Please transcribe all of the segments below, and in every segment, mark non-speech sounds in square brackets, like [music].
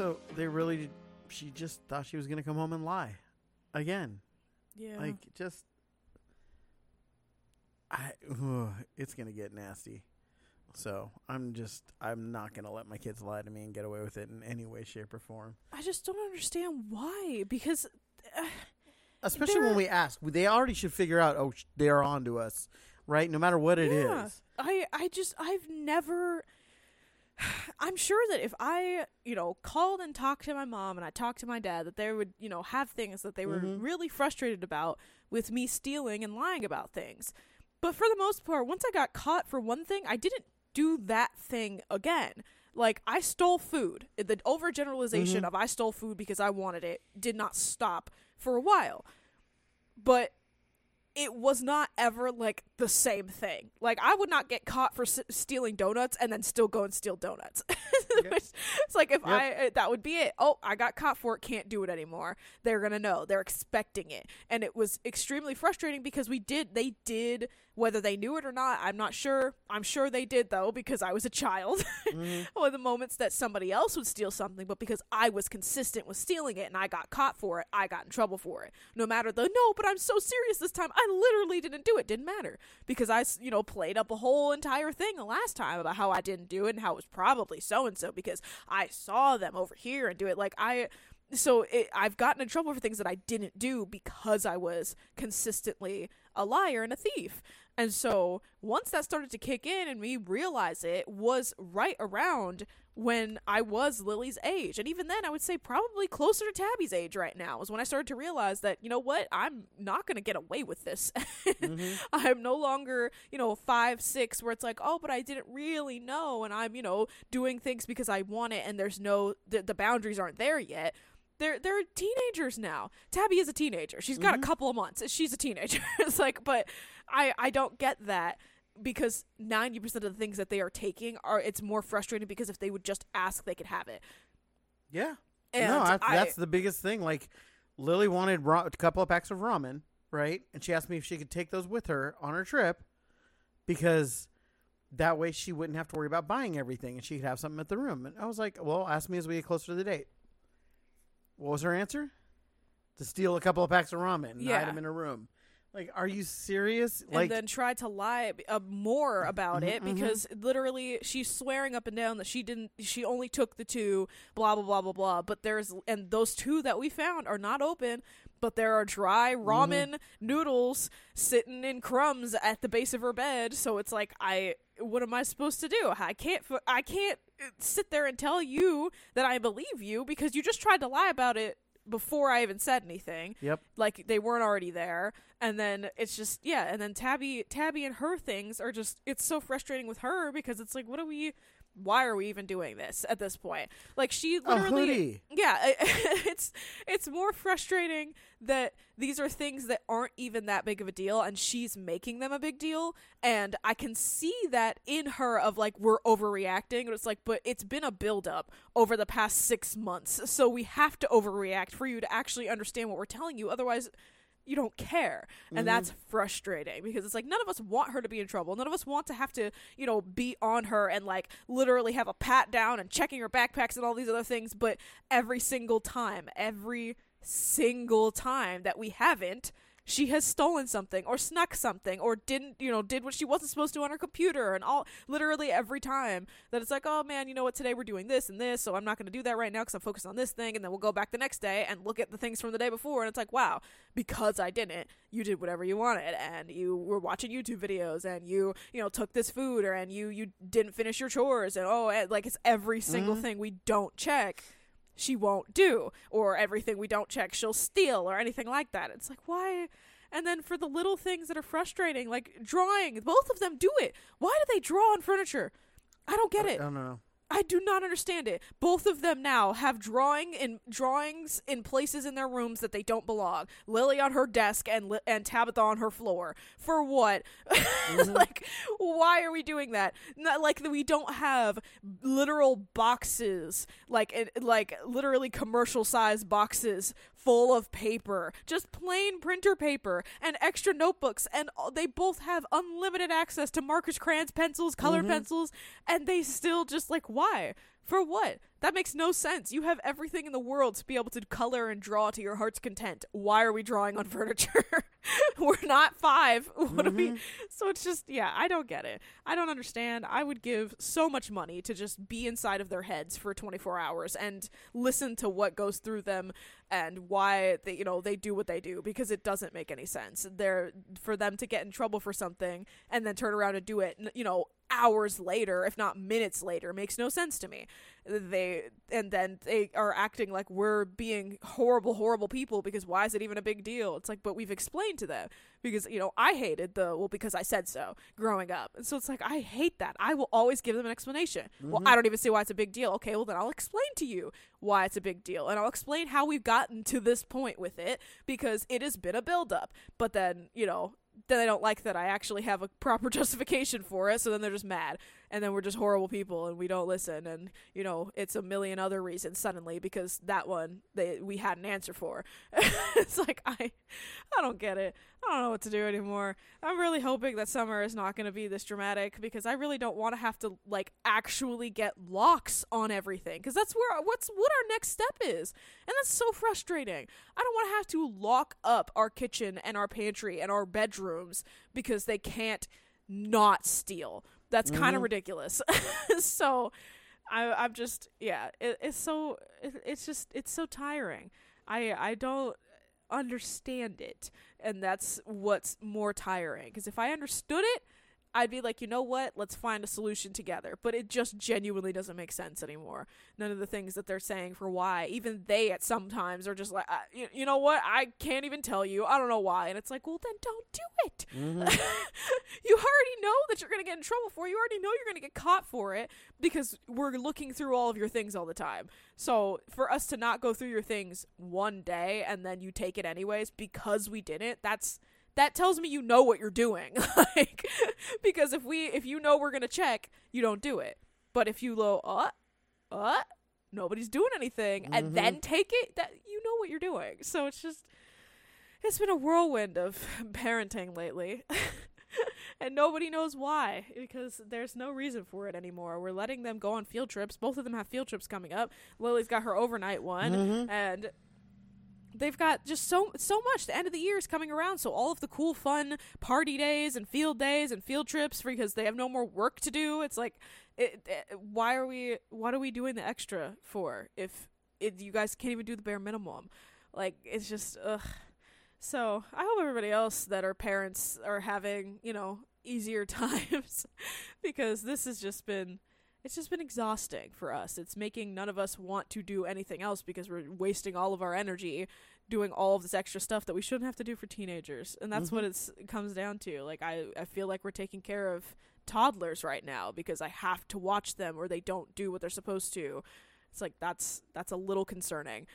also they really she just thought she was gonna come home and lie again. Yeah. Like just I ugh, it's gonna get nasty. So I'm just I'm not gonna let my kids lie to me and get away with it in any way, shape, or form. I just don't understand why. Because uh, Especially when we ask, they already should figure out. Oh, sh- they are on to us, right? No matter what it is. Yeah. I I just I've never I'm sure that if I, you know, called and talked to my mom and I talked to my dad that they would, you know, have things that they were Mhm. really frustrated about with me stealing and lying about things. But for the most part, once I got caught for one thing, I didn't do that thing again. Like I stole food. The overgeneralization Mhm. of I stole food because I wanted it did not stop for a while. But it was not ever like the same thing. Like I would not get caught for s- stealing donuts and then still go and steal donuts. [laughs] It's like if Yep. I uh, that would be it. Oh, I got caught for it, can't do it anymore. They're going to know. They're expecting it. And it was extremely frustrating because we did they did whether they knew it or not, I'm not sure. I'm sure they did though because I was a child. Mhm. [laughs] or the moments that somebody else would steal something, but because I was consistent with stealing it and I got caught for it, I got in trouble for it. No matter the no, but I'm so serious this time. I literally didn't do it. Didn't matter because I, you know, played up a whole entire thing the last time about how I didn't do it and how it was probably so and so because I saw them over here and do it. Like I. So it, I've gotten in trouble for things that I didn't do because I was consistently a liar and a thief. And so once that started to kick in and me realize it was right around when I was Lily's age. And even then I would say probably closer to Tabby's age right now is when I started to realize that, you know what, I'm not gonna get away with this. [laughs] Mhm. I'm no longer, you know, five, six, where it's like, oh, but I didn't really know, and I'm, you know, doing things because I want it, and there's no, the, the boundaries aren't there yet. They're they're teenagers now. Tabby is a teenager. She's got Mhm. a couple of months. She's a teenager. [laughs] it's like, but I I don't get that because 90% of the things that they are taking are it's more frustrating because if they would just ask they could have it. Yeah. And no, that's, I, that's the biggest thing. Like, Lily wanted ra- a couple of packs of ramen, right? And she asked me if she could take those with her on her trip because that way she wouldn't have to worry about buying everything and she could have something at the room. And I was like, well, ask me as we get closer to the date. What was her answer? To steal a couple of packs of ramen and Yeah. hide them in her room. Like, are you serious? and Like, then try to lie uh, more about Mhm, it mhm. because literally she's swearing up and down that she didn't she only took the two blah blah blah blah blah but there's and those two that we found are not open but there are dry Mm-hmm. ramen noodles sitting in crumbs at the base of her bed so it's like i what am i supposed to do i can't I can't uh, sit there and tell you that i believe you because you just tried to lie about it before i even said anything yep. like they weren't already there and then it's just yeah and then tabby tabby and her things are just it's so frustrating with her because it's like what are we why are we even doing this at this point? Like she oh, literally yeah [laughs] it's it's more frustrating that these are things that aren't even that big of a deal and she's making them a big deal. And i can see that in her of like we're overreacting. And it's like but it's been a build up over the past six months. So we have to overreact for you to actually understand what we're telling you. Otherwise you don't care. And Mhm. that's frustrating because it's like none of us want her to be in trouble. None of us want to have to you know be on her and like literally have a pat down and checking her backpacks and all these other things. But every single time every single time that we haven't she has stolen something or snuck something or didn't you know did what she wasn't supposed to on her computer and all literally every time that it's like oh man you know what today we're doing this and this so i'm not going to do that right now because i'm focused on this thing and then we'll go back the next day and look at the things from the day before and it's like wow because i didn't you did whatever you wanted and you were watching youtube videos and you you know took this food or and you you didn't finish your chores and oh and, like it's every single Mhm. thing we don't check she won't do or everything we don't check she'll steal or anything like that. It's like why? And then for the little things that are frustrating like drawing both of them do it. Why do they draw on furniture? I don't get I it. don't know. I do not understand it. Both of them now have drawing in drawings in places in their rooms that they don't belong. Lily on her desk and and Tabitha on her floor. For what? [laughs] Mm-hmm. like why are we doing that? Not like we don't have literal boxes like like literally commercial size boxes full of paper, just plain printer paper and extra notebooks and they both have unlimited access to markers, crayons, pencils, color Mhm. pencils and they still just like Why? For what? That makes no sense. You have everything in the world to be able to color and draw to your heart's content. Why are we drawing on [laughs] furniture? We're not five. [laughs] What are we? Mm-hmm. So it's just, yeah, I don't get it. I don't understand. I would give so much money to just be inside of their heads for 24 hours and listen to what goes through them and why they, you know, they do what they do because it doesn't make any sense. They're for them to get in trouble for something and then turn around and do it, you know, hours later, if not minutes later, makes no sense to me. They and then they are acting like we're being horrible, horrible people because why is it even a big deal? It's like, but we've explained to them because you know I hated the well because I said so growing up, and so it's like I hate that. I will always give them an explanation. Well, I mm-hmm. don't even see why it's a big deal. Okay, well then I'll explain to you why it's a big deal, and I'll explain how we've gotten to this point with it because it has been a buildup. But then you know they don't like that I actually have a proper [laughs] justification for it, so then they're just mad. And then we're just horrible people and we don't listen and you know, it's a million other reasons suddenly because that one they we had an answer for. [laughs] it's like I I don't get it. I don't know what to do anymore. I'm really hoping that summer is not going to be this dramatic because I really don't want to have to like actually get locks on everything cuz that's where what's what our next step is. And that's so frustrating. I don't want to have to lock up our kitchen and our pantry and our bedrooms because they can't not steal. That's kind of mm-hmm. ridiculous. [laughs] so I I'm just yeah, it, it's so it, it's just it's so tiring. I I don't understand it and that's what's more tiring cuz if I understood it I'd be like, you know what? Let's find a solution together. But it just genuinely doesn't make sense anymore. None of the things that they're saying for why, even they at sometimes are just like, uh, you, you know what? I can't even tell you. I don't know why. And it's like, well, then don't do it. Mhm. [laughs] you already know that you're going to get in trouble for it. You already know you're going to get caught for it because we're looking through all of your things all the time. So for us to not go through your things one day and then you take it anyways because we didn't, that's that tells me you know what you're doing. [laughs] like because if we if you know we're going to check, you don't do it. But if you low uh, uh, nobody's doing anything Mhm. and then take it, that you know what you're doing. So it's just it's been a whirlwind of [laughs] parenting lately. [laughs] and nobody knows why because there's no reason for it anymore. We're letting them go on field trips. Both of them have field trips coming up. Lily's got her overnight one Mhm. and they've got just so so much. The end of the year is coming around so all of the cool fun party days and field days and field trips because they have no more work to do. It's like it, it- why are we what are we doing the extra for if it, you guys can't even do the bare minimum? Like it's just ugh. So i hope everybody else that are parents are having you know easier [laughs] times because this has just been it's just been exhausting for us. It's making none of us want to do anything else because we're wasting all of our energy doing all of this extra stuff that we shouldn't have to do for teenagers. And that's what it's, it comes down to. Like I I feel like we're taking care of toddlers right now because I have to watch them or they don't do what they're supposed to. It's like that's that's a little concerning.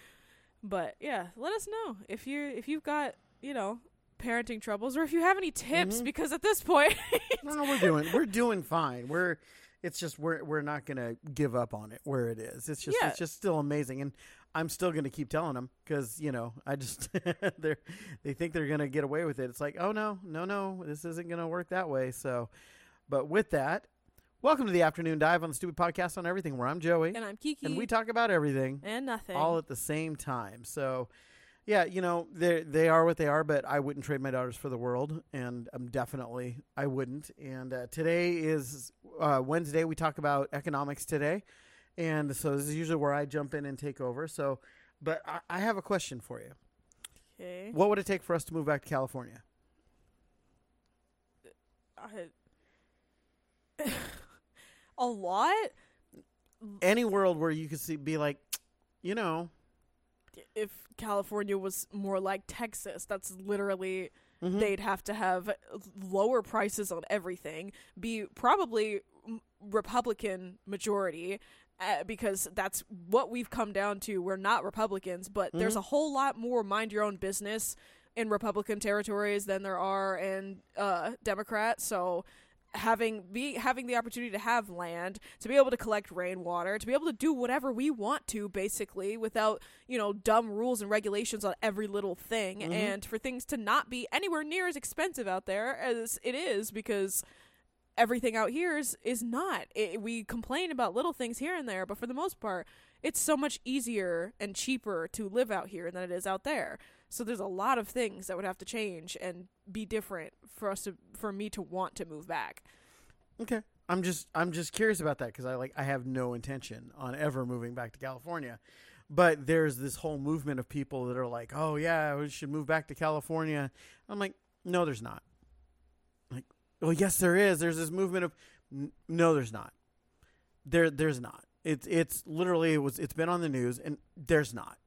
But yeah, let us know if you if you've got, you know, parenting troubles or if you have any tips Mhm. because at this point [laughs] No, we're doing we're doing fine. We're it's just we're we're not gonna give up on it where it is. It's just Yeah. it's just still amazing, and I'm still gonna keep telling them because you know I just [laughs] they they think they're gonna get away with it. It's like oh no no no this isn't gonna work that way. So, but with that, welcome to the afternoon dive on the stupid podcast on everything. Where I'm Joey, and I'm Kiki and we talk about everything and nothing. all at the same time. So, yeah, you know they they are what they are, but I wouldn't trade my daughters for the world, and um, definitely I wouldn't. And uh, today is uh, Wednesday. We talk about economics today, and so this is usually where I jump in and take over. So, but I, I have a question for you. okay. What would it take for us to move back to California? I, [laughs] a lot. Any world where you could see be like, you know, If California was more like Texas, that's literally mhm. they'd have to have lower prices on everything, be probably Republican majority. Uh, because that's what we've come down to. We're not Republicans, but there's Mhm. a whole lot more mind your own business in Republican territories than there are in uh, Democrat. So having be having the opportunity to have land to be able to collect rainwater to be able to do whatever we want to basically without you know dumb rules and regulations on every little thing Mhm. and for things to not be anywhere near as expensive out there as it is because everything out here is is not. It, we complain about little things here and there, but for the most part, it's so much easier and cheaper to live out here than it is out there. So there's a lot of things that would have to change and be different for us to for me to want to move back. Okay. I'm just I'm just curious about that because I like I have no intention on ever moving back to California, but there's this whole movement of people that are like, oh yeah, we should move back to California. I'm like, no, there's not. Like, well, yes, there is. There's this movement of, no, there's not. There, there's not. It's it's literally it was it's been on the news and there's not.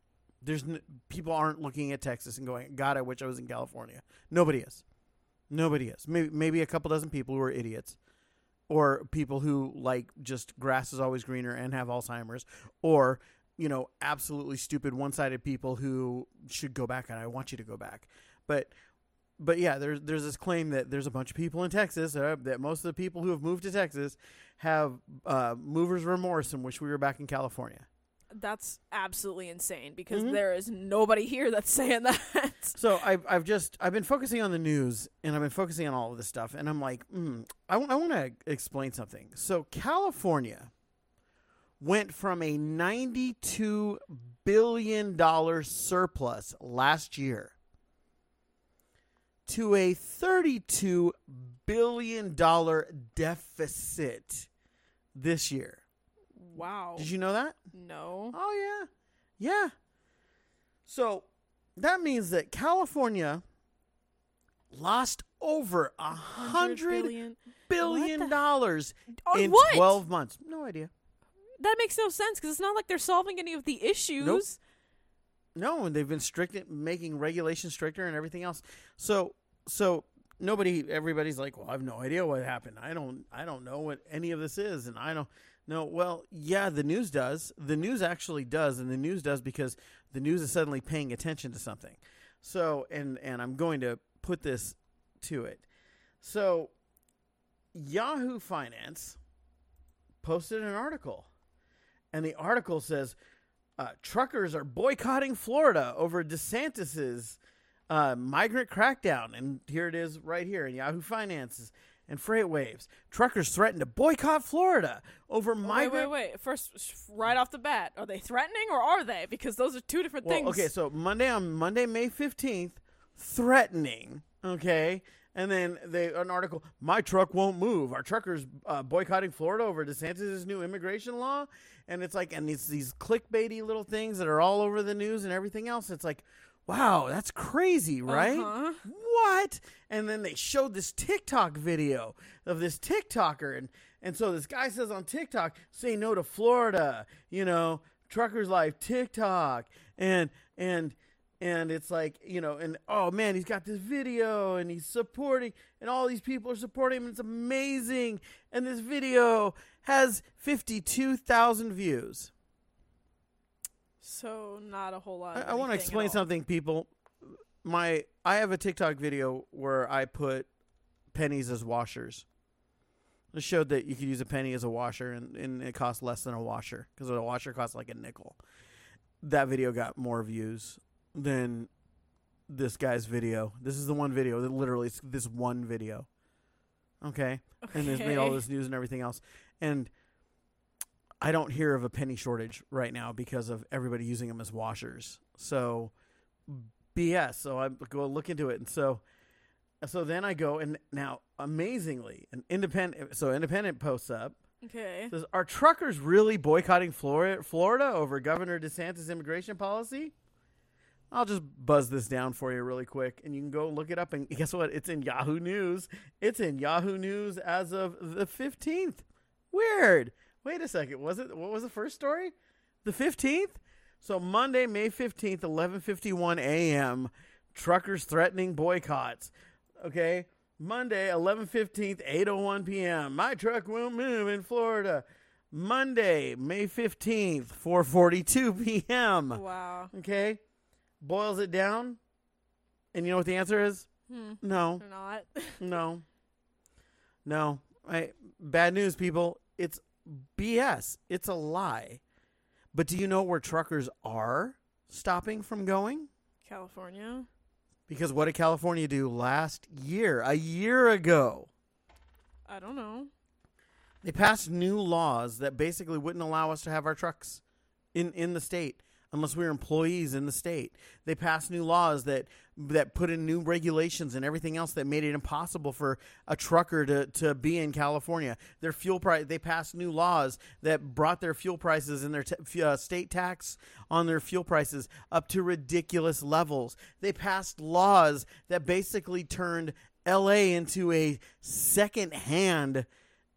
There's n- people aren't looking at Texas and going, God, I wish I was in California. Nobody is. Nobody is. Maybe maybe a couple dozen people who are idiots or people who like just grass is always greener and have Alzheimer's, or you know, absolutely stupid one-sided people who should go back and I want you to go back. But but yeah, there's there's this claim that there's a bunch of people in Texas uh, that most of the people who have moved to Texas have uh, movers remorse and wish we were back in California. That's absolutely insane because Mhm. there is nobody here that's [laughs] saying that. So I've I've just I've been focusing on the news and I've been focusing on all of this stuff and I'm like, mm, I, want to explain something. So California went from a 92 billion dollar surplus last year to a 32 billion dollar deficit this year. Wow. Did you know that? no. Oh yeah, yeah. So that means that California lost over a hundred billion. billion dollars On in what? twelve months. No idea. That makes no sense because it's not like they're solving any of the issues. No, and they've been strict making regulations stricter and everything else. So, so nobody, everybody's like, well, I have no idea what happened. I don't, I don't know what any of this is, and I don't know. Well, yeah, the news does. The news actually does, and the news does because the news is suddenly paying attention to something. So, and and I'm going to put this to it. So, Yahoo Finance posted an article, and the article says uh, truckers are boycotting Florida over DeSantis's uh, migrant crackdown, and here it is right here in Yahoo Finances and FreightWaves. Truckers threaten to boycott Florida over Oh, Wait, migrant. wait, wait. First, right off the bat, are they threatening or are they? Because those are two different Well, things. okay, so Monday on Monday, May fifteenth, threatening. Okay, and then they an article. My truck won't move. Our truckers uh, boycotting Florida over DeSantis' new immigration law, and it's like, and it's these clickbaity little things that are all over the news and everything else. It's like, wow, that's crazy, right? Uh-huh. What? And then they showed this TikTok video of this TikToker, and and so this guy says on TikTok, "Say no to Florida," you know, truckers life TikTok, and and and it's like you know, and oh man, he's got this video, and he's supporting, and all these people are supporting him. And it's amazing, and this video has fifty two thousand views. So not a whole lot. I, I want to explain something, people. My I have a TikTok video where I put pennies as washers. It showed that you could use a penny as a washer, and, and it costs less than a washer because a washer costs like a nickel. That video got more views than this guy's video. This is the one video that literally it's this one video. Okay, and it's made all this news and everything else, and I don't hear of a penny shortage right now because of everybody using them as washers. So BS. So I go look into it, and so so then I go and now amazingly, an independent. So independent posts up Okay. says, "Are truckers really boycotting Florida, Florida over Governor DeSantis' immigration policy?" I'll just buzz this down for you really quick, and you can go look it up. And guess what? It's in Yahoo News. It's in Yahoo News as of the fifteenth. Weird. Wait a second. Was it? What was the first story? The fifteenth. So Monday, May fifteenth, eleven fifty one a.m. Truckers threatening boycotts. Okay. Monday, eleven fifteenth, eight oh one p.m. My truck won't move in Florida. Monday, May fifteenth, four forty two p.m. Wow. Okay. Boils it down. And you know what the answer is? Hmm. No. Not. [laughs] No. No. I, bad news, people. It's BS. It's a lie. But do you know where truckers are stopping from going? California. Because what did California do last year? A year ago. I don't know. They passed new laws that basically wouldn't allow us to have our trucks in in the state unless we were employees in the state. They passed new laws that that put in new regulations and everything else that made it impossible for a trucker to, to be in California. Their fuel price they passed new laws that brought their fuel prices and their t- uh, state tax on their fuel prices up to ridiculous levels. They passed laws that basically turned LA into a second-hand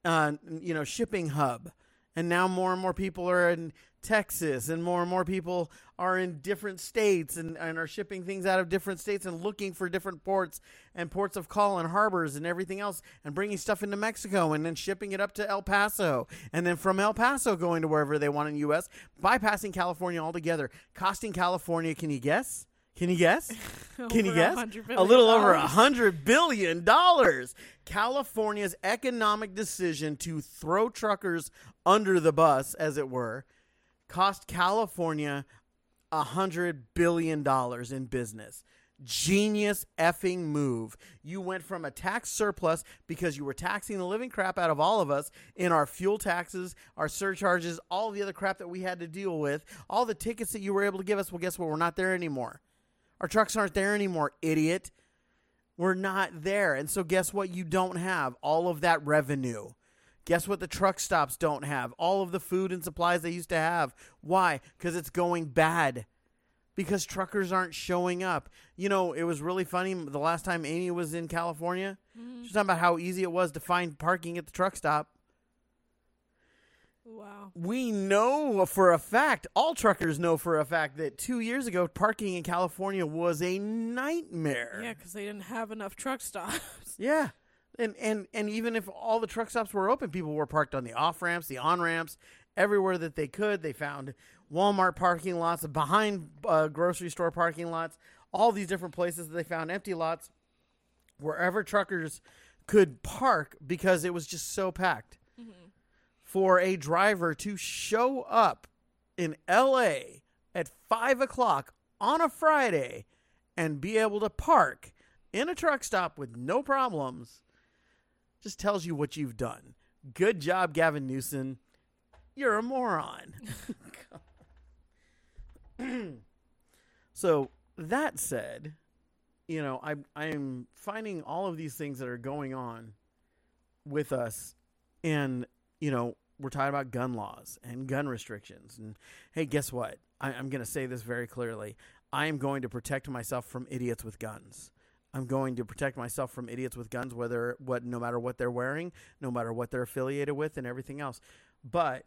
uh, you know shipping hub and now more and more people are in Texas, and more and more people are in different states and, and are shipping things out of different states and looking for different ports and ports of call and harbors and everything else and bringing stuff into Mexico and then shipping it up to El Paso and then from El Paso going to wherever they want in the U.S., bypassing California altogether, costing California, can you guess? Can you guess? [laughs] Can you guess? A little over a hundred billion dollars. California's economic decision to throw truckers under the bus, as it were, cost California a hundred billion dollars in business. Genius effing move. You went from a tax surplus because you were taxing the living crap out of all of us in our fuel taxes, our surcharges, all the other crap that we had to deal with, all the tickets that you were able to give us. Well, guess what? We're not there anymore. Our trucks aren't there anymore, idiot. We're not there. And so, guess what? You don't have all of that revenue. Guess what? The truck stops don't have all of the food and supplies they used to have. Why? Because it's going bad. Because truckers aren't showing up. You know, it was really funny the last time Amy was in California. She was talking about how easy it was to find parking at the truck stop. Wow. We know for a fact, all truckers know for a fact that two years ago, parking in California was a nightmare. Yeah, because they didn't have enough truck stops. Yeah. And and and even if all the truck stops were open, people were parked on the off ramps, the on ramps, everywhere that they could. They found Walmart parking lots, behind uh, grocery store parking lots, all these different places that they found empty lots, wherever truckers could park because it was just so packed. For a driver to show up in L.A. at five o'clock on a Friday and be able to park in a truck stop with no problems just tells you what you've done. Good job, Gavin Newsom. You're a moron. [laughs] [clears throat] so that said, you know, I I'm finding all of these things that are going on with us, and you know, we're talking about gun laws and gun restrictions. And hey, guess what? I, I'm going to say this very clearly. I am going to protect myself from idiots with guns. I'm going to protect myself from idiots with guns, whether what, no matter what they're wearing, no matter what they're affiliated with, and everything else. But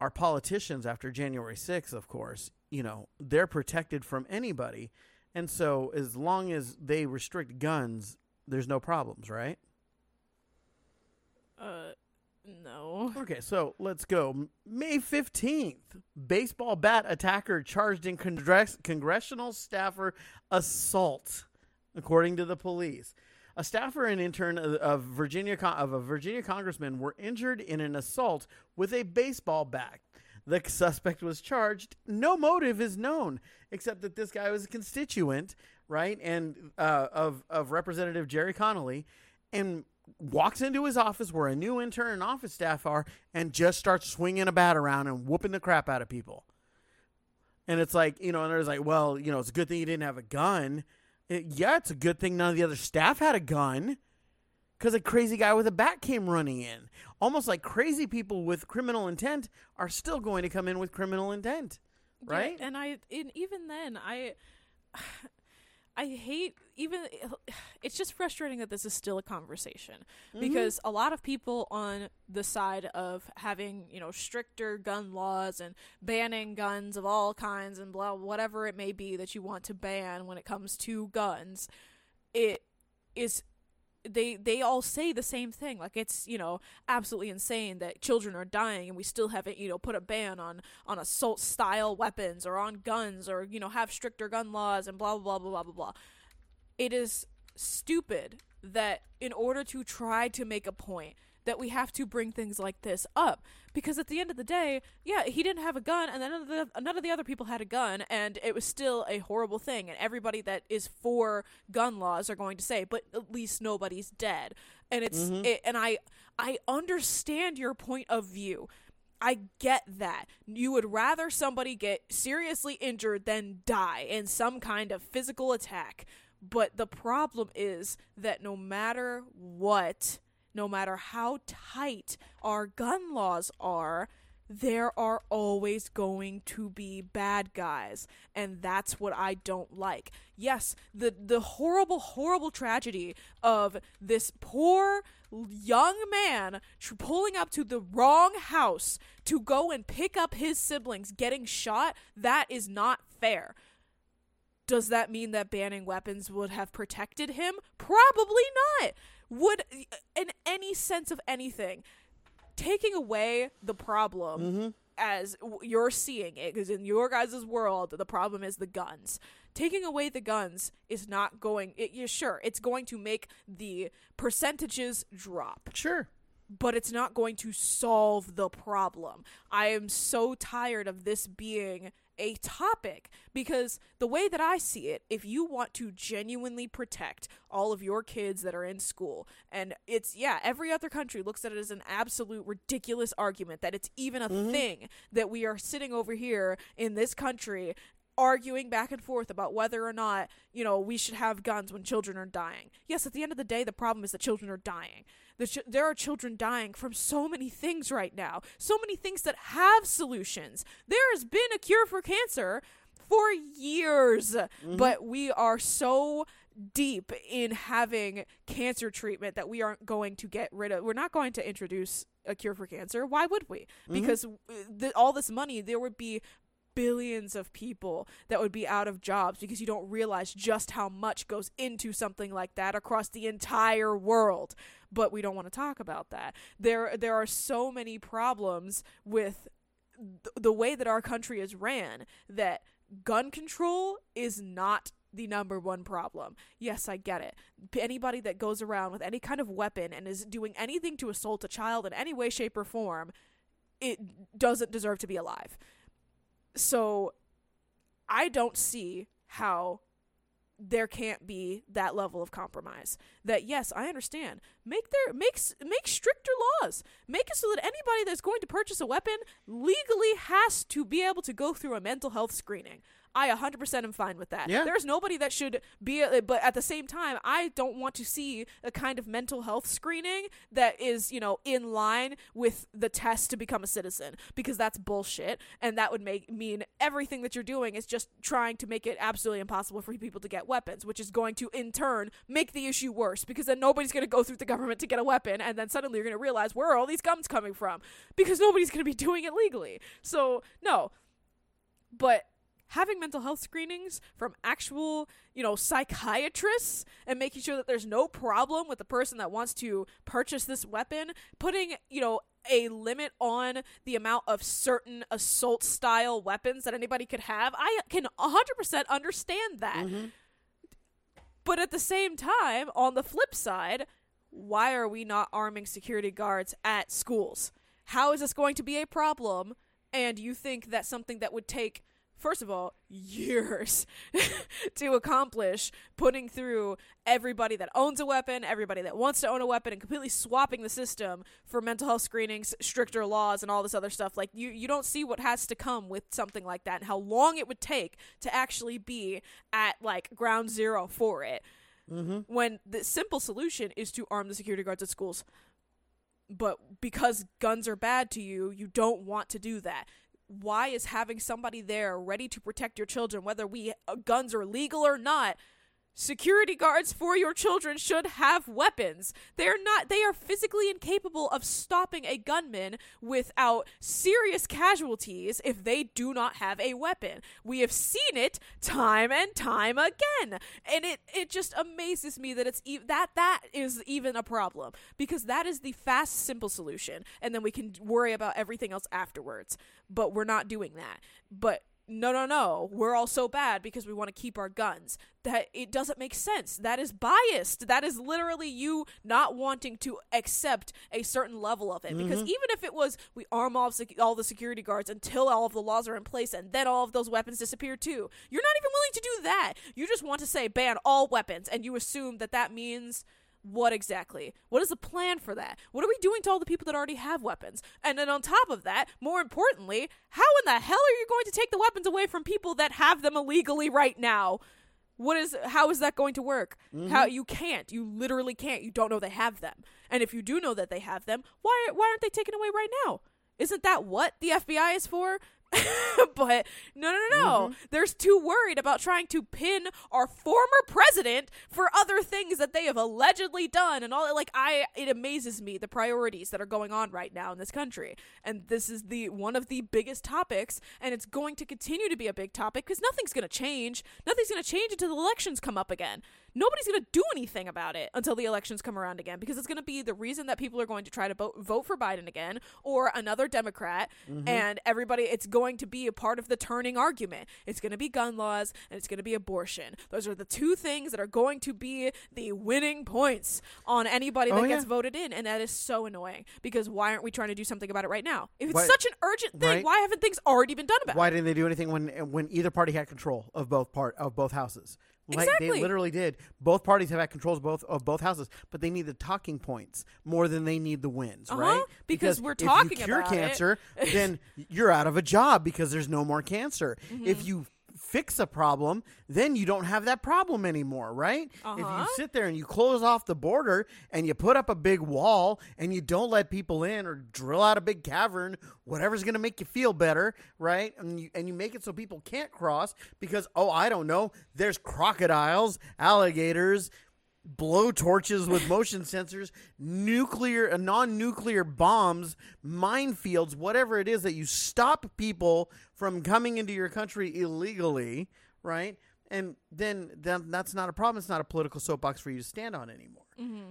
our politicians, after January 6th, of course, you know, they're protected from anybody. And so, as long as they restrict guns, there's no problems, right? Uh, no. [laughs] Okay, so let's go. May 15th, baseball bat attacker charged in congress- congressional staffer assault, according to the police. A staffer and intern of, Virginia of a Virginia congressman were injured in an assault with a baseball bat. The suspect was charged. No motive is known, except that this guy was a constituent, right, and uh, of of Representative Gerry Connolly, and walks into his office where a new intern and office staff are and just starts swinging a bat around and whooping the crap out of people. And it's like, you know, and there's like, well, you know, it's a good thing you didn't have a gun. It- yeah, it's a good thing none of the other staff had a gun because a crazy guy with a bat came running in. Almost like crazy people with criminal intent are still going to come in with criminal intent, Yeah, right? and I, and even then, I, I hate even. [sighs] It's just frustrating that this is still a conversation Mm-hmm. because a lot of people on the side of having you know stricter gun laws and banning guns of all kinds and blah whatever it may be that you want to ban when it comes to guns, it is they they all say the same thing. Like it's you know absolutely insane that children are dying and we still haven't you know put a ban on on assault style weapons or on guns or you know have stricter gun laws and blah blah blah blah blah blah it is stupid that in order to try to make a point that we have to bring things like this up because at the end of the day, yeah, he didn't have a gun, and then none of the, none of the other people had a gun, and it was still a horrible thing. And everybody that is for gun laws are going to say, but at least nobody's dead. And it's mm-hmm. it, and I I understand your point of view. I get that. You would rather somebody get seriously injured than die in some kind of physical attack. But the problem is that no matter what, no matter how tight our gun laws are, there are always going to be bad guys and that's what I don't like. Yes, the the horrible horrible tragedy of this poor young man tr- pulling up to the wrong house to go and pick up his siblings getting shot, that is not fair. Does that mean that banning weapons would have protected him? Probably not. Would in any sense of anything taking away the problem mm-hmm. as you're seeing it because in your guys' world the problem is the guns taking away the guns is not going it, yeah, sure it's going to make the percentages drop Sure. but it's not going to solve the problem. I am so tired of this being a topic because the way that I see it, if you want to genuinely protect all of your kids that are in school, and it's, yeah, every other country looks at it as an absolute ridiculous argument that it's even a mm-hmm. thing that we are sitting over here in this country arguing back and forth about whether or not, you know, we should have guns when children are dying. Yes, at the end of the day, the problem is that children are dying. The ch- there are children dying from so many things right now, so many things that have solutions. There has been a cure for cancer for years, but we are so deep in having cancer treatment that we aren't going to get rid of. We're not going to introduce a cure for cancer. Why would we? Because uh, th- all this money, there would be billions of people that would be out of jobs because you don't realize just how much goes into something like that across the entire world but we don't want to talk about that there there are so many problems with th- the way that our country is ran that gun control is not the number one problem. Yes, I get it. Anybody that goes around with any kind of weapon and is doing anything to assault a child in any way shape or form it doesn't deserve to be alive. So I don't see how there can't be that level of compromise. That yes, I understand. Make their makes make stricter laws. Make it so that anybody that's going to purchase a weapon legally has to be able to go through a mental health screening. I 100% am fine with that. Yeah. There's nobody that should be, but at the same time, I don't want to see a kind of mental health screening that is, you know, in line with the test to become a citizen because that's bullshit. And that would make mean everything that you're doing is just trying to make it absolutely impossible for people to get weapons, which is going to in turn make the issue worse because then nobody's going to go through the government to get a weapon. And then suddenly you're going to realize where are all these guns coming from because nobody's going to be doing it legally. So, no. But having mental health screenings from actual, you know, psychiatrists and making sure that there's no problem with the person that wants to purchase this weapon, putting, you know, a limit on the amount of certain assault style weapons that anybody could have. I can 100% understand that. Mm-hmm. But at the same time, on the flip side, why are we not arming security guards at schools? How is this going to be a problem? And you think that something that would take, first of all, years [laughs] to accomplish putting through everybody that owns a weapon, everybody that wants to own a weapon, and completely swapping the system for mental health screenings, stricter laws, and all this other stuff. Like, you, you don't see what has to come with something like that and how long it would take to actually be at, like, ground zero for it mm-hmm. when the simple solution is to arm the security guards at schools. But because guns are bad to you, you don't want to do that. Why is having somebody there ready to protect your children, whether we uh, guns are legal or not? Security guards for your children should have weapons. They're not they are physically incapable of stopping a gunman without serious casualties if they do not have a weapon. We have seen it time and time again. And it it just amazes me that it's e- that that is even a problem because that is the fast simple solution and then we can worry about everything else afterwards. But we're not doing that. But no, no, no, we're all so bad because we want to keep our guns. That it doesn't make sense. That is biased. That is literally you not wanting to accept a certain level of it. Because mm-hmm. even if it was we arm all, sec- all the security guards until all of the laws are in place and then all of those weapons disappear too, you're not even willing to do that. You just want to say ban all weapons and you assume that that means what exactly? What is the plan for that? What are we doing to all the people that already have weapons? And then on top of that, more importantly, how in the hell are you going to take the weapons away from people that have them illegally right now? What is how is that going to work? Mm-hmm. How you can't. You literally can't. You don't know they have them. And if you do know that they have them, why why aren't they taken away right now? Isn't that what the FBI is for? [laughs] but no, no, no, no. Mm-hmm. They're too worried about trying to pin our former president for other things that they have allegedly done and all. Like I, it amazes me the priorities that are going on right now in this country, and this is the one of the biggest topics, and it's going to continue to be a big topic because nothing's going to change. Nothing's going to change until the elections come up again. Nobody's going to do anything about it until the elections come around again because it's going to be the reason that people are going to try to vote, vote for Biden again or another Democrat, mm-hmm. and everybody. It's going to be a part of the turning argument. It's going to be gun laws and it's going to be abortion. Those are the two things that are going to be the winning points on anybody oh, that Oh, gets yeah. voted in, and that is so annoying because why aren't we trying to do something about it right now? If it's Why- such an urgent thing, Right. why haven't things already been done about Why it? Why didn't they do anything when when either party had control of both part of both houses? Like they Exactly. literally did. Both parties have had controls both of both houses, but they need the talking points more than they need the wins, Uh-huh, right? because we're if talking you cure cancer, [laughs] then you're out of a job because there's no more cancer. Mm-hmm. If you fix a problem, then you don't have that problem anymore, right? If Uh-huh. you sit there and you close off the border and you put up a big wall and you don't let people in or drill out a big cavern, whatever's going to make you feel better, right? And you, and you make it so people can't cross because oh, I don't know, there's crocodiles, alligators, blow torches with motion sensors, nuclear, uh, non-nuclear bombs, minefields, whatever it is that you stop people from coming into your country illegally, right? And then, then that's not a problem. It's not a political soapbox for you to stand on anymore.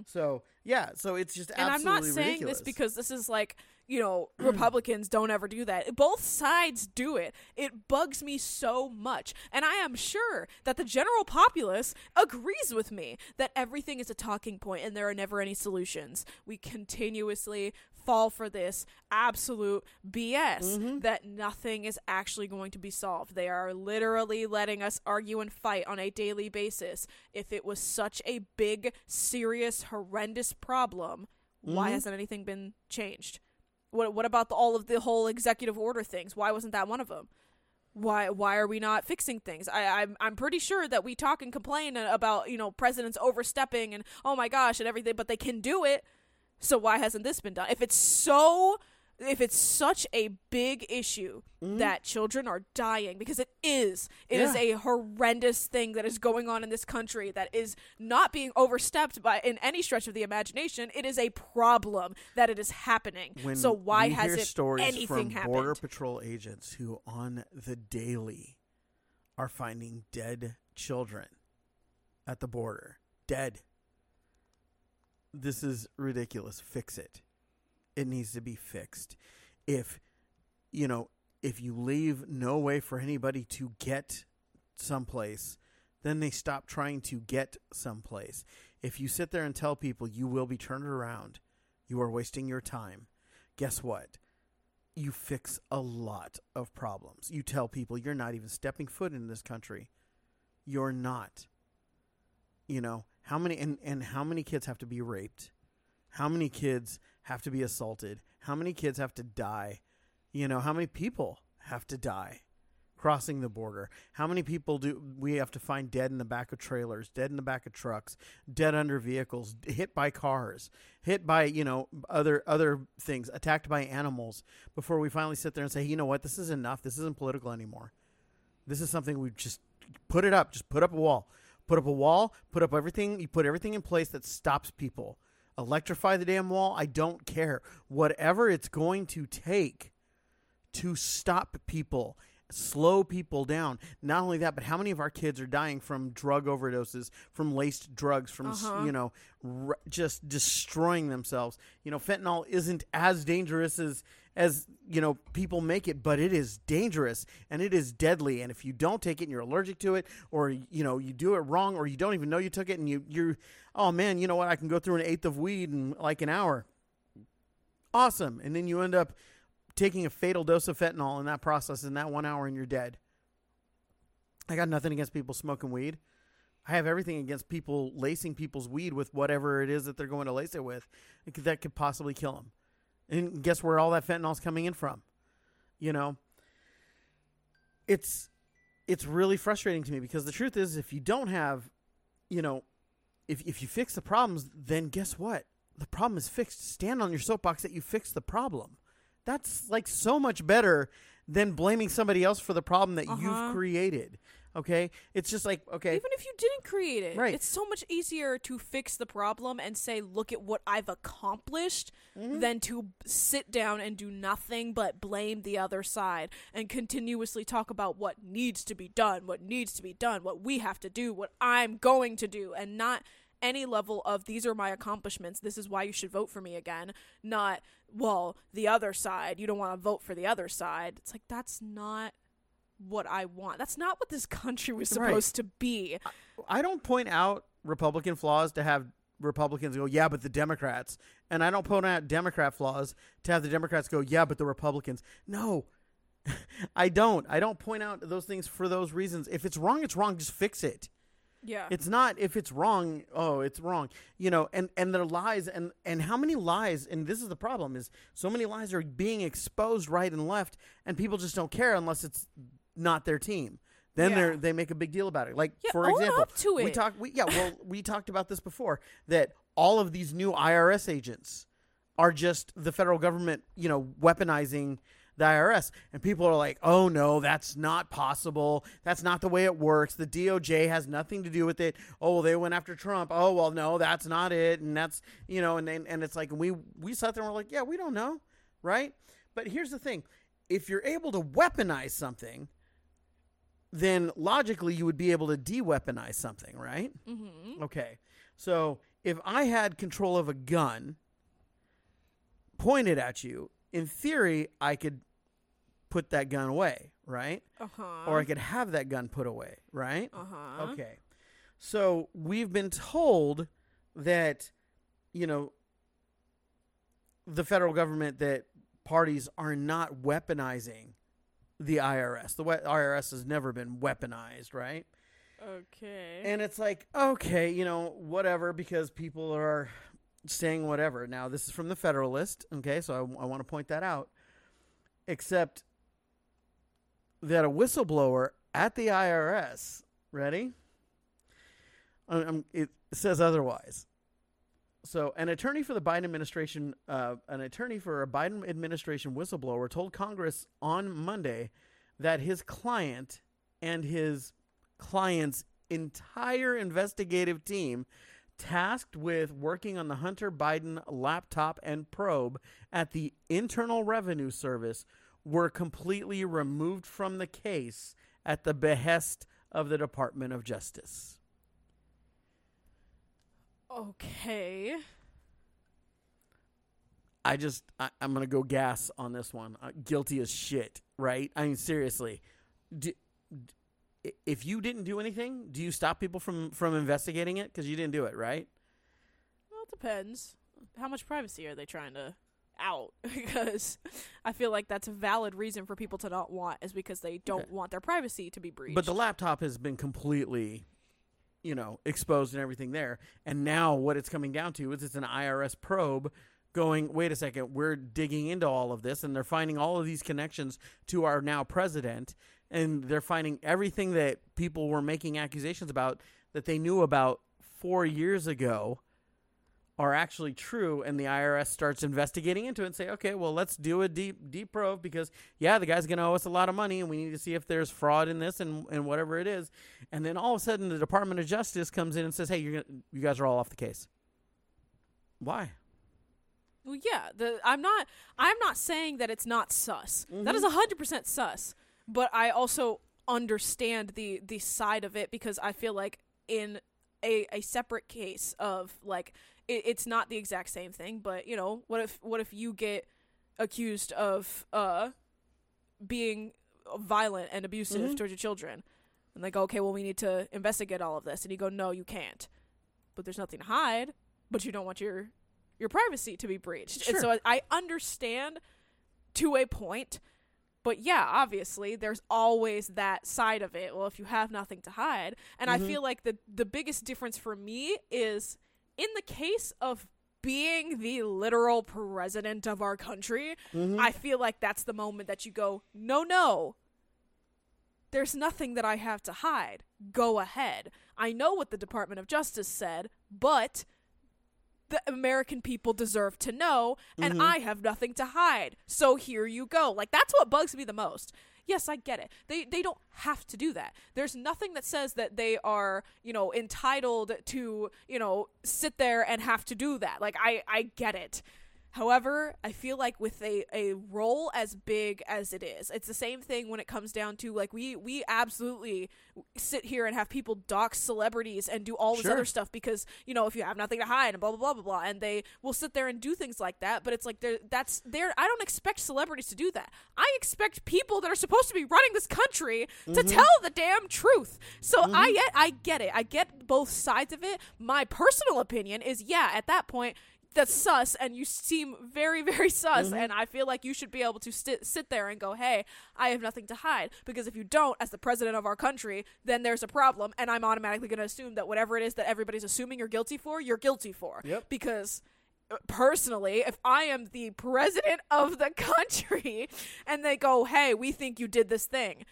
So yeah, so it's just Mm-hmm. and I'm not saying ridiculous. this because this is like you know [clears throat] Republicans don't ever do that. Both sides do it. It bugs me so much, and I am sure that the general populace agrees with me that everything is a talking point and there are never any solutions. We continuously fall for this absolute BS mm-hmm. that nothing is actually going to be solved. They are literally letting us argue and fight on a daily basis. If it was such a big, serious, horrendous problem, why mm-hmm. hasn't anything been changed? What what about the, all of the whole executive order things? Why wasn't that one of them? Why why are we not fixing things? I I'm I'm pretty sure that we talk and complain about you know presidents overstepping and oh my gosh and everything, but they can do it. So why hasn't this been done? If it's so if it's such a big issue mm-hmm. that children are dying because it is it is Yeah. a horrendous thing that is going on in this country that is not being overstepped by in any stretch of the imagination it is a problem that it is happening. When so why hasn't stories anything from happened? Border patrol agents who on the daily are finding dead children at the border. Dead this is ridiculous fix it it needs to be fixed if you know if you leave no way for anybody to get someplace then they stop trying to get someplace if you sit there and tell people you will be turned around you are wasting your time guess what? You fix a lot of problems. You tell people you're not even stepping foot in this country. You're not. You know, how many and, and how many kids have to be raped? How many kids have to be assaulted? How many kids have to die? You know, how many people have to die crossing the border? How many people do we have to find dead in the back of trailers, dead in the back of trucks, dead under vehicles, hit by cars, hit by, you know, other other things, attacked by animals before we finally sit there and say, "You know what? This is enough. This isn't political anymore. This is something we just put it up, just put up a wall. Put up a wall, put up everything, you put everything in place that stops people. Electrify the damn wall, I don't care. Whatever it's going to take to stop people, slow people down. Not only that, but how many of our kids are dying from drug overdoses, from laced drugs, from Uh-huh. you know, r- just destroying themselves. You know, fentanyl isn't as dangerous as as you know people make it, but it is dangerous and it is deadly. And if you don't take it and you're allergic to it, or you know you do it wrong, or you don't even know you took it, and you you're oh man, you know what? I can go through an eighth of weed in like an hour. Awesome, and then you end up taking a fatal dose of fentanyl in that process in that one hour, and you're dead. I got nothing against people smoking weed. I have everything against people lacing people's weed with whatever it is that they're going to lace it with that could possibly kill them. And guess where all that fentanyl's coming in from? You know, it's it's really frustrating to me because the truth is, if you don't have, you know, if if you fix the problems, then guess what? The problem is fixed. Stand on your soapbox that you fixed the problem. That's like so much better than blaming somebody else for the problem that Uh-huh. you've created. Okay, it's just like okay, Even if you didn't create it, Right. it's so much easier to fix the problem and say, "Look at what I've accomplished," Mm-hmm. than to sit down and do nothing but blame the other side and continuously talk about what needs to be done, what needs to be done, what we have to do, what I'm going to do, and not any level of these are my accomplishments. This is why you should vote for me again. Not well, the other side. You don't want to vote for the other side. It's like that's not what I want. That's not what this [laughs] country was Right. supposed to be. I don't point out Republican flaws to have Republicans go, yeah, but the Democrats. And I don't point out Democrat flaws to have the Democrats go, yeah, but the Republicans. No, [laughs] I don't. I don't point out those things for those reasons. If it's wrong, it's wrong. Just fix it. Yeah. It's not if it's wrong, oh, it's wrong. You know, and and their lies and and how many lies and this is the problem is so many lies are being exposed right and left and people just don't care unless it's not their team. Then Yeah. they're they make a big deal about it. Like Yeah, for own example, up to we it. talked we yeah, well, [laughs] we talked about this before that all of these new IRS agents are just the federal government, you know, weaponizing the IRS. And people are like, oh no, that's not possible. That's not the way it works. The DOJ has nothing to do with it. Oh, well, they went after Trump. Oh, well, no, that's not it. And that's, you know, and then, and it's like, we, we sat there and we're like, yeah, we don't know. Right. But here's the thing if you're able to weaponize something, then logically you would be able to de weaponize something, right? mm-hmm. Okay. So if I had control of a gun pointed at you, in theory, I could put that gun away, right? Uh huh. Or I could have that gun put away, right? Uh huh. Okay. So we've been told that, you know, the federal government that parties are not weaponizing the IRS. The IRS has never been weaponized, right? Okay. And it's like, okay, you know, whatever, because people are saying whatever. Now, this is from the Federalist, okay, so I, I want to point that out. Except that a whistleblower at the IRS, ready? Um, it says otherwise. So, an attorney for the Biden administration, uh, an attorney for a Biden administration whistleblower told Congress on Monday that his client and his client's entire investigative team tasked with working on the Hunter Biden laptop and probe at the Internal Revenue Service were completely removed from the case at the behest of the Department of Justice. Okay. I just, I, I'm going to go gas on this one. Uh, guilty as shit, right? I mean, seriously. Do, d- if you didn't do anything, do you stop people from, from investigating it? Because you didn't do it, right? Well, it depends. How much privacy are they trying to out? [laughs] because I feel like that's a valid reason for people to not want is because they don't Okay. want their privacy to be breached. But the laptop has been completely, you know, exposed and everything there. And now what it's coming down to is it's an IRS probe going, wait a second, we're digging into all of this and they're finding all of these connections to our now president. And they're finding everything that people were making accusations about that they knew about four years ago are actually true and the IRS starts investigating into it and say, okay, well, let's do a deep deep probe because yeah, the guy's going to owe us a lot of money and we need to see if there's fraud in this and, and whatever it is. And then all of a sudden the Department of Justice comes in and says, hey, you're gonna, you guys are all off the case. Why? Well, yeah, the I'm not I'm not saying that it's not sus. That Mm-hmm. is hundred percent sus. But I also understand the the side of it because I feel like in a a separate case of like it, it's not the exact same thing, but you know what if what if you get accused of uh being violent and abusive Mhm. towards your children. And they go, okay, well, we need to investigate all of this. And you go, no, you can't. But there's nothing to hide. But you don't want your your privacy to be breached. And so I, I understand to a point. But yeah, obviously, there's always that side of it. Well, if you have nothing to hide, and I Mhm. feel like the the biggest difference for me is in the case of being the literal president of our country, Mhm. I feel like that's the moment that you go, no, no. There's nothing that I have to hide. Go ahead. I know what the Department of Justice said, but the American people deserve to know, and Mhm. I have nothing to hide. So here you go. Like that's what bugs me the most. Yes, I get it. They they don't have to do that. There's nothing that says that they are, you know, entitled to, you know, sit there and have to do that. Like I I get it. However, I feel like with a, a role as big as it is, it's the same thing when it comes down to like we we absolutely sit here and have people dox celebrities and do all this Sure. other stuff because you know if you have nothing to hide and blah blah blah blah blah and they will sit there and do things like that. But it's like that's there. I don't expect celebrities to do that. I expect people that are supposed to be running this country to mm-hmm. tell the damn truth. So I mm-hmm. get I get it. I get both sides of it. My personal opinion is yeah. At that point that's sus and you seem very very sus and i feel like you should be able to sit, sit there and go hey i have nothing to hide because if you don't as the president of our country then there's a problem and i'm automatically going to assume that whatever it is that everybody's assuming you're guilty for you're guilty for Yep. because uh, personally if i am the president [laughs] of the country and they go hey we think you did this thing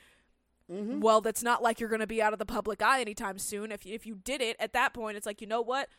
Mm-hmm. well that's not like you're going to be out of the public eye anytime soon if if you did it at that point it's like you know what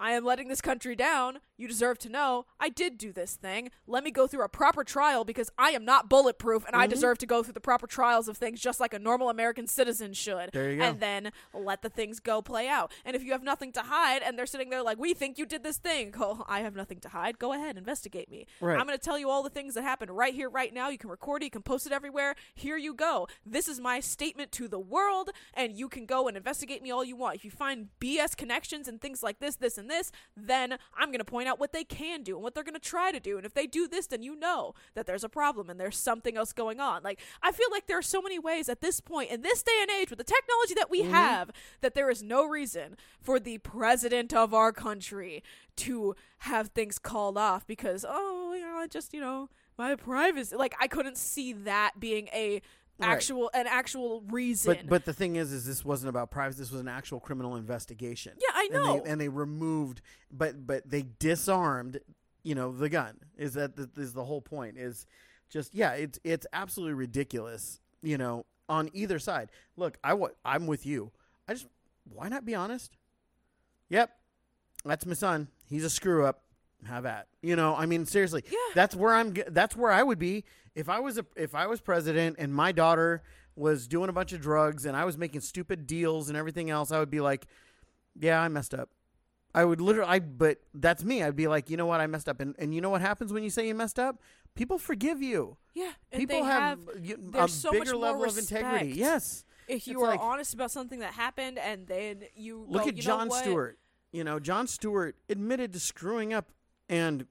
I am letting this country down. You deserve to know I did do this thing. Let me go through a proper trial because I am not bulletproof and I Mhm. deserve to go through the proper trials of things just like a normal American citizen should. There you go. And then let the things go play out. And if you have nothing to hide and they're sitting there like, we think you did this thing, [laughs] go, I have nothing to hide. Go ahead, investigate me. Right. I'm going to tell you all the things that happened right here, right now. You can record it, you can post it everywhere. Here you go. This is my statement to the world, and you can go and investigate me all you want. If you find BS connections and things like this, this, and this, then I'm going to point out what they can do and what they're going to try to do. And if they do this, then you know that there's a problem and there's something else going on. Like, I feel like there are so many ways at this point, in this day and age, with the technology that we mm-hmm. have, that there is no reason for the president of our country to have things called off because, oh, you know, I just, you know, my privacy. Like, I couldn't see that being a. Right. Actual an actual reason. But but the thing is, is this wasn't about privacy. This was an actual criminal investigation. yeah, I And know. they, and they removed, but but they disarmed, you know, the gun. Is that the, is the whole point? Is just yeah, it's it's absolutely ridiculous. You know, on either side. Look, I wa- I'm with you. I just why not be honest? Yep, that's my son. He's a screw up. Have at. You know, I mean, seriously. Yeah. That's where I'm. That's where I would be if I was a if I was president and my daughter was doing a bunch of drugs and I was making stupid deals and everything else. I would be like, yeah, I messed up. I would literally, I, but that's me. I'd be like, you know what, I messed up, and and you know what happens when you say you messed up? People forgive you. yeah, People have, have a there's so much bigger level of integrity. Yes. if you It's are like- honest about something that happened and then you Look go, at you John? Stewart. You know, John Stewart admitted to screwing up, and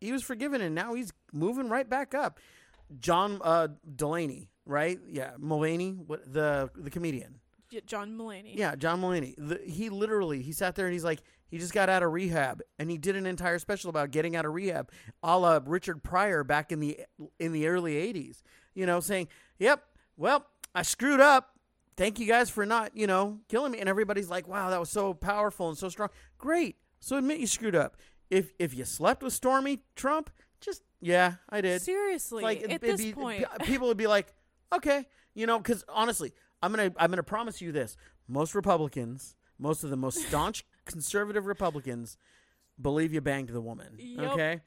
he was forgiven, and now he's moving right back up. John uh, Delaney, right? Yeah, Mulaney, what the the comedian. John Mulaney. Yeah, John Mulaney. The, he literally he sat there and he's like he just got out of rehab and he did an entire special about getting out of rehab, a la Richard Pryor back in the in the early '80s. You know, saying, "Yep, well, I screwed up. Thank you guys for not you know killing me." And everybody's like, "Wow, that was so powerful and so strong." Great. So admit you screwed up. If if you slept with Stormy Trump, just yeah, I did Seriously, like at this be- point, people would be like, okay, you know, because honestly, I'm gonna I'm gonna promise you this: most Republicans, most of the most [laughs] staunch conservative Republicans, believe you banged the woman. Yup. Okay,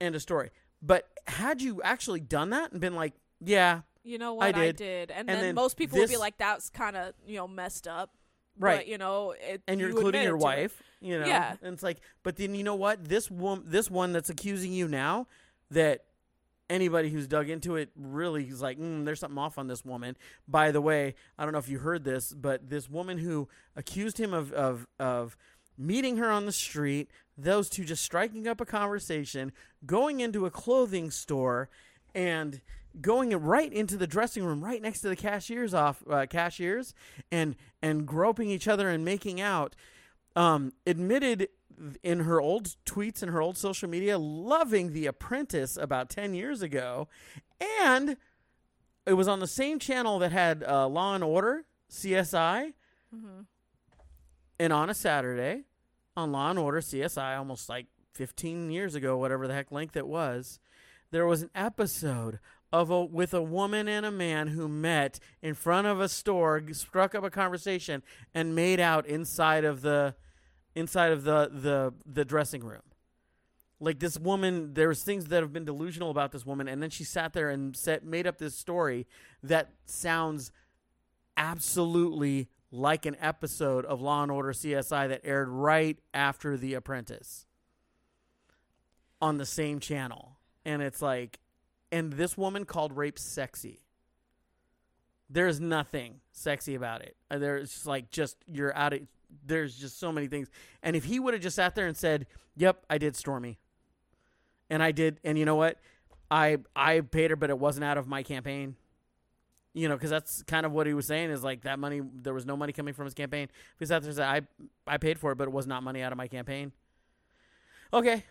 end of story. But had you actually done that and been like, yeah, you know what I did. and, And then, then most people would be like, "That's kind of you know messed up." Right. But, you know, it, and you're you including your to it. wife, you know, Yeah. and it's like, but then you know what? This woman, this one that's accusing you now, that anybody who's dug into it really is like, mm, there's something off on this woman. By the way, I don't know if you heard this, but this woman who accused him of of of meeting her on the street, those two just striking up a conversation, going into a clothing store, and going right into the dressing room right next to the cashiers off uh, cashiers and and groping each other and making out um admitted in her old tweets and her old social media loving the apprentice about 10 years ago and it was on the same channel that had uh, law and order csi Mhm. and on a saturday on law and order csi almost like 15 years ago whatever the heck length it was there was an episode of a with a woman and a man who met in front of a store, struck up a conversation, and made out inside of the inside of the the the dressing room. Like this woman, there's things that have been delusional about this woman, and then she sat there and set made up this story that sounds absolutely like an episode of Law and Order CSI that aired right after The Apprentice on the same channel. And it's like, and this woman called rape sexy. There's nothing sexy about it. Uh, There's like, just, you're out of, there's just so many things. And if he would have just sat there and said, yep, I did Stormy. And I did, and you know what? I I paid her, but it wasn't out of my campaign. You know, because that's kind of what he was saying is like that money. There was no money coming from his campaign. He sat there and said, "I I paid for it, but it was not money out of my campaign." Okay,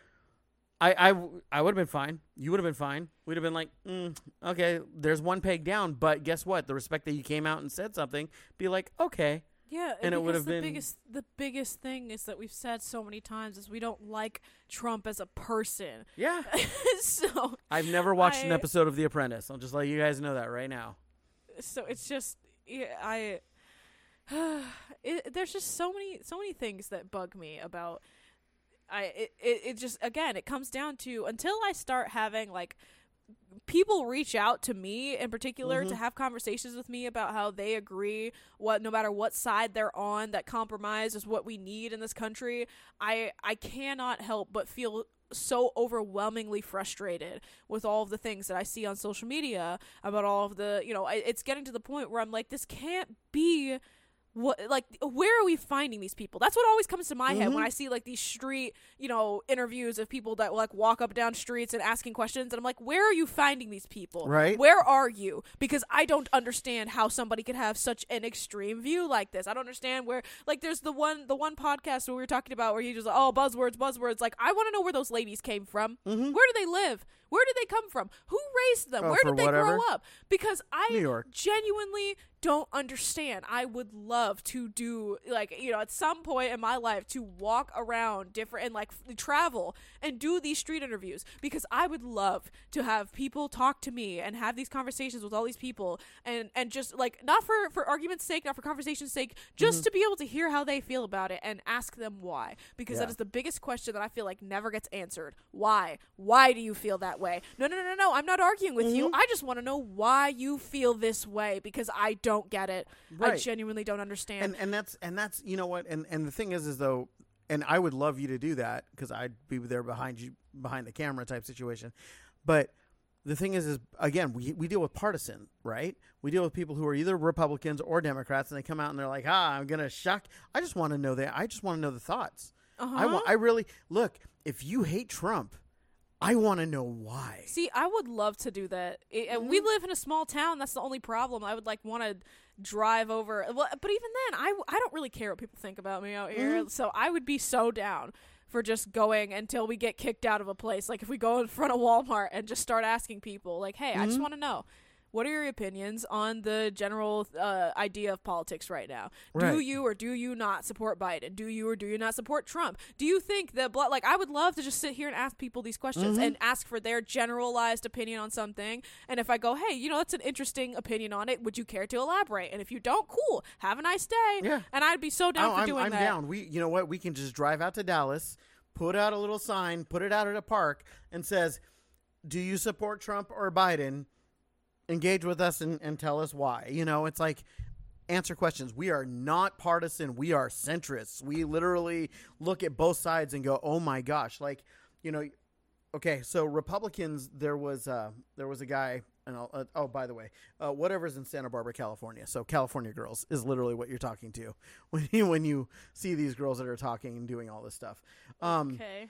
I I I would have been fine. You would have been fine. We'd have been like, mm, okay, there's one peg down, but guess what? The respect that you came out and said something, be like, okay, Yeah, And it would have been- biggest the biggest thing is that we've said so many times is we don't like Trump as a person. yeah. [laughs] so I've never watched an episode of The Apprentice. I'll just let you guys know that right now. so it's just yeah, I [sighs] it, there's just so many so many things that bug me about I it, it it just again it comes down to until I start having like people reach out to me in particular to Mhm. have conversations with me about how they agree what no matter what side they're on that compromise is what we need in this country i i cannot help but feel so overwhelmingly frustrated with all of the things that i see on social media about all of the you know I, it's getting to the point where i'm like this can't be what like where are we finding these people? That's what always comes to my head when Mhm. i see like these street you know interviews of people that like walk up down streets and asking questions and i'm like where are you finding these people? Right. where are you? Because i don't understand how somebody could have such an extreme view like this. I don't understand where like there's the one the one podcast where we were talking about where he just like, oh buzzwords buzzwords. Like i want to know where those ladies came from. Mhm. where do they live where did they come from who raised them Oh, where did they whatever. grow up because i genuinely don't understand. I would love to do like you know at some point in my life to walk around different and like f- travel and do these street interviews because I would love to have people talk to me and have these conversations with all these people and and just like not for for argument's sake, not for conversation's sake, just to be able to hear how they feel about it and ask them why because that Yeah. is the biggest question that I feel like never gets answered. Why? Why do you feel that way? No, no, no, no, no. I'm not arguing with you. I just want to know why you feel this way because I don't get it. I genuinely don't understand. and and that's and that's you know what and and the thing is is though and i would love you to do that because i'd be there behind you behind the camera type situation but the thing is is again we, we deal with partisan right we deal with people who are either republicans or democrats and they come out and they're like ah i'm gonna shock i just want to know that i just want to know the thoughts uh-huh. i want i really look if you hate trump i want to know why See, I would love to do that. I- and Mm-hmm. We live in a small town. That's the only problem. I would like want to drive over. Well, but even then, I, I don't really care what people think about me out here. Mm-hmm. So I would be so down for just going until we get kicked out of a place. Like if we go in front of Walmart and just start asking people, like, hey, I Mm-hmm. just want to know. What are your opinions on the general uh, idea of politics right now? Do you or do you not support Biden? Do you or do you not support Trump? Do you think that blo- like I would love to just sit here and ask people these questions Mm-hmm. and ask for their generalized opinion on something. And if I go, hey, you know, that's an interesting opinion on it. Would you care to elaborate? And if you don't, cool. Have a nice day. Yeah. And I'd be so down Oh, for I'm, doing I'm that. down. We, you know what? We can just drive out to Dallas, put out a little sign, put it out at a park, and says, "Do you support Trump or Biden? Engage with us and, and tell us why." You know, it's like answer questions. We are not partisan. We are centrists. We literally look at both sides and go, "Oh my gosh!" Like, you know, okay. So Republicans, there was uh, there was a guy. and uh, oh, by the way, uh, whatever's in Santa Barbara, California. So California girls is literally what you're talking to [laughs] when you when you see these girls that are talking and doing all this stuff. Um, okay.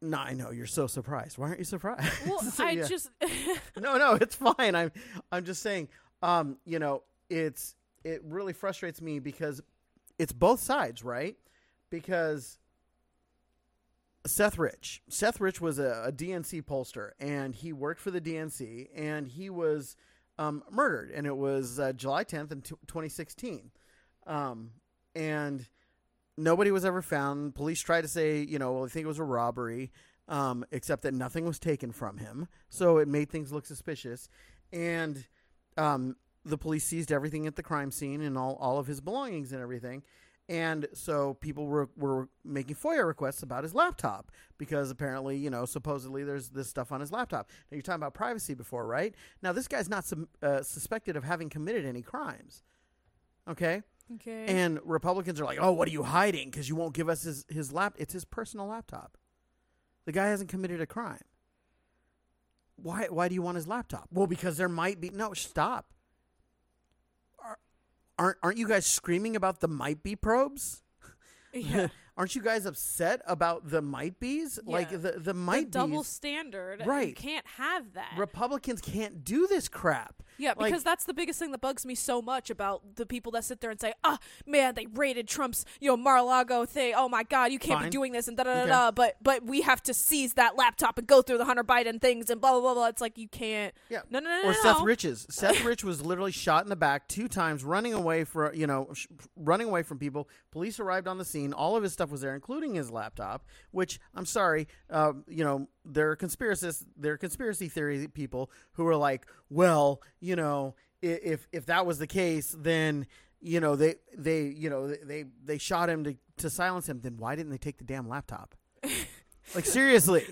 No, I know you're so surprised. Why aren't you surprised? [laughs] Well, I yeah. just [laughs] [laughs] no, no, it's fine. I'm I'm just saying. Um, you know, it's it really frustrates me because it's both sides, right? Because Seth Rich, Seth Rich was a, a DNC pollster, and he worked for the DNC, and he was um, murdered, and it was uh, July 10th in t- 2016, um, and nobody was ever found. Police tried to say, you know, well, I think it was a robbery, um, except that nothing was taken from him, so it made things look suspicious, and um, the police seized everything at the crime scene and all, all of his belongings and everything. And so people were, were making FOIA requests about his laptop because apparently, you know, supposedly there's this stuff on his laptop. Now, you're talking about privacy before, right? Now, this guy's not uh, suspected of having committed any crimes. Okay? Okay. And Republicans are like, oh, what are you hiding? Because you won't give us his, his lap. It's his personal laptop. The guy hasn't committed a crime. Why, why do you want his laptop? Well, because there might be. No, stop. Are, aren't, aren't you guys screaming about the might be probes? yeah. [laughs] aren't you guys upset about the might be's? Like Yeah. the, the the might double standard. Right. You can't have that. Republicans can't do this crap. Yeah, Like- because that's the biggest thing that bugs me so much about the people that sit there and say, "Ah, man, they raided Trump's, you know, Mar-a-Lago thing. Oh my God, you can't Fine. be doing this and da da da Okay. da." But but we have to seize that laptop and go through the Hunter Biden things and blah blah blah blah. It's like you can't. Yeah. No no no no. or Seth no. Rich's. Seth Rich was literally shot in the back two times, running away for you know, sh- running away from people. Police arrived on the scene. All of his stuff was there, including his laptop. Which I'm sorry, uh, you know, there are conspiracists, there are conspiracy theory people who are like, well, you know, if if that was the case, then you know they they you know they they shot him to to silence him. Then why didn't they take the damn laptop? [laughs] Like seriously,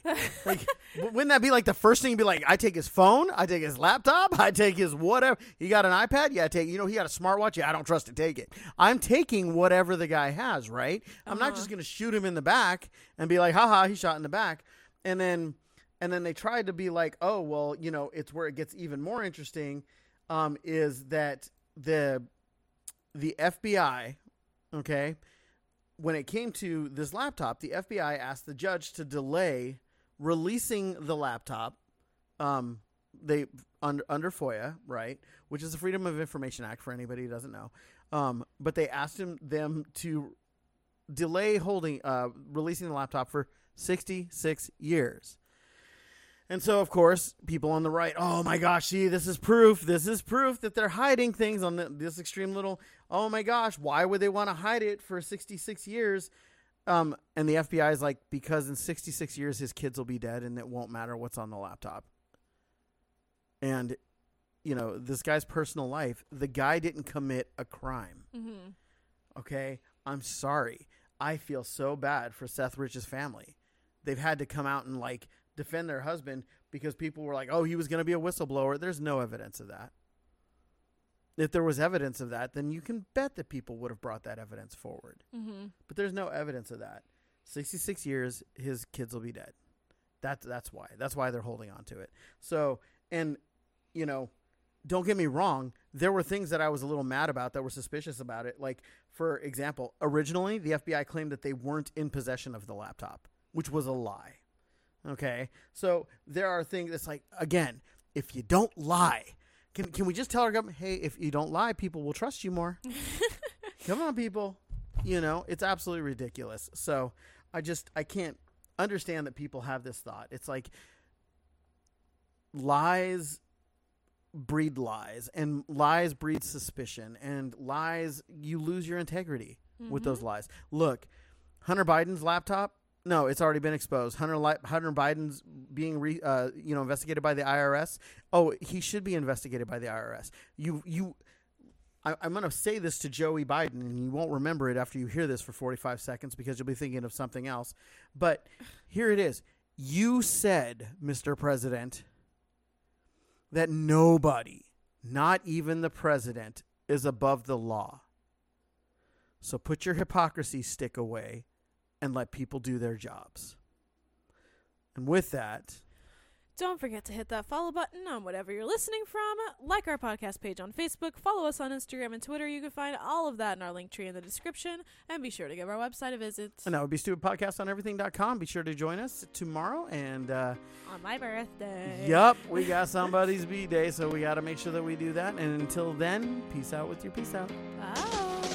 like wouldn't that be like the first thing? to Be like, I take his phone, I take his laptop, I take his whatever. He got an iPad, yeah, I take. You know, he got a smartwatch, yeah, I don't trust to take it. I'm taking whatever the guy has, right? I'm not Uh-huh. just gonna shoot him in the back and be like, haha, he shot in the back, and then and then they tried to be like, oh well, you know, it's where it gets even more interesting. Um, is that the the FBI, okay, when it came to this laptop, the FBI asked the judge to delay releasing the laptop. Um, they under under FOIA, right, which is the Freedom of Information Act for anybody who doesn't know. Um, but they asked him them to delay holding uh, releasing the laptop for 66 years. And so, of course, people on the right, oh my gosh, see, this is proof. This is proof that they're hiding things on the, this extreme little. Oh my gosh, why would they want to hide it for 66 years? Um, and the FBI is like, because in 66 years, his kids will be dead and it won't matter what's on the laptop. And, you know, this guy's personal life, the guy didn't commit a crime. Mm-hmm. Okay. I'm sorry. I feel so bad for Seth Rich's family. They've had to come out and like defend their husband because people were like, oh, he was going to be a whistleblower. There's no evidence of that. If there was evidence of that, then you can bet that people would have brought that evidence forward. Mm-hmm. But there's no evidence of that. 66 years, his kids will be dead. That's that's why. That's why they're holding on to it. So, and you know, don't get me wrong, there were things that I was a little mad about that were suspicious about it. Like, for example, originally the FBI claimed that they weren't in possession of the laptop, which was a lie. Okay? So, there are things that's like again, if you don't lie, can can we just tell our government, "Hey, if you don't lie, people will trust you more." [laughs] Come on, people. You know, it's absolutely ridiculous. So I just I can't understand that people have this thought. It's like lies breed lies and lies breed suspicion and lies you lose your integrity with those mm-hmm. lies. Look, Hunter Biden's laptop no, it's already been exposed. Hunter Li- Hunter Biden's being re- uh, you know investigated by the IRS. Oh, he should be investigated by the IRS. You you I, I'm going to say this to Joey Biden, and you won't remember it after you hear this for 45 seconds because you'll be thinking of something else. But here it is. You said, Mr. President, that nobody, not even the president, is above the law. So put your hypocrisy stick away and let people do their jobs. And with that, Don't forget to hit that follow button on whatever you're listening from. Like our podcast page on Facebook. Follow us on Instagram and Twitter. You can find all of that in our link tree in the description. And be sure to give our website a visit. And that would be stupidpodcast on everything.com. Be sure to join us tomorrow. And, uh, On my birthday. yup, we got somebody's B day, so we got to make sure that we do that. And until then, peace out with your peace out. Bye.